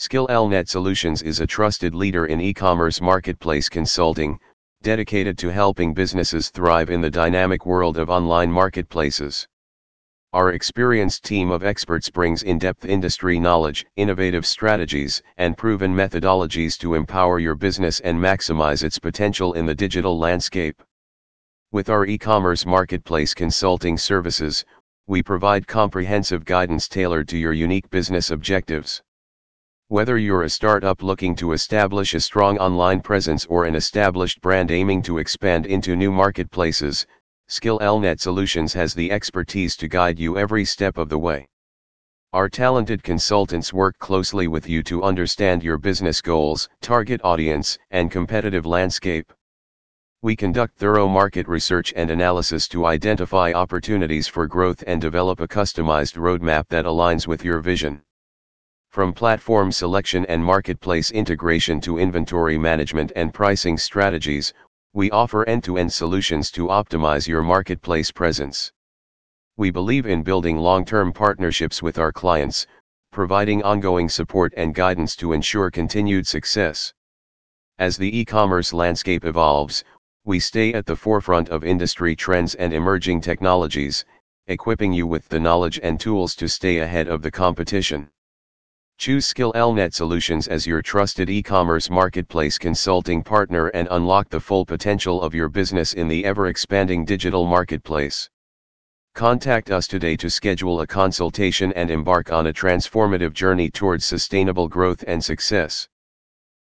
Skillnet Solutions is a trusted leader in e-commerce marketplace consulting, dedicated to helping businesses thrive in the dynamic world of online marketplaces. Our experienced team of experts brings in-depth industry knowledge, innovative strategies, and proven methodologies to empower your business and maximize its potential in the digital landscape. With our e-commerce marketplace consulting services, we provide comprehensive guidance tailored to your unique business objectives. Whether you're a startup looking to establish a strong online presence or an established brand aiming to expand into new marketplaces, Skillnet Solutions has the expertise to guide you every step of the way. Our talented consultants work closely with you to understand your business goals, target audience, and competitive landscape. We conduct thorough market research and analysis to identify opportunities for growth and develop a customized roadmap that aligns with your vision. From platform selection and marketplace integration to inventory management and pricing strategies, we offer end-to-end solutions to optimize your marketplace presence. We believe in building long-term partnerships with our clients, providing ongoing support and guidance to ensure continued success. As the e-commerce landscape evolves, we stay at the forefront of industry trends and emerging technologies, equipping you with the knowledge and tools to stay ahead of the competition. Choose Skillnet Solutions as your trusted e-commerce marketplace consulting partner and unlock the full potential of your business in the ever-expanding digital marketplace. Contact us today to schedule a consultation and embark on a transformative journey towards sustainable growth and success.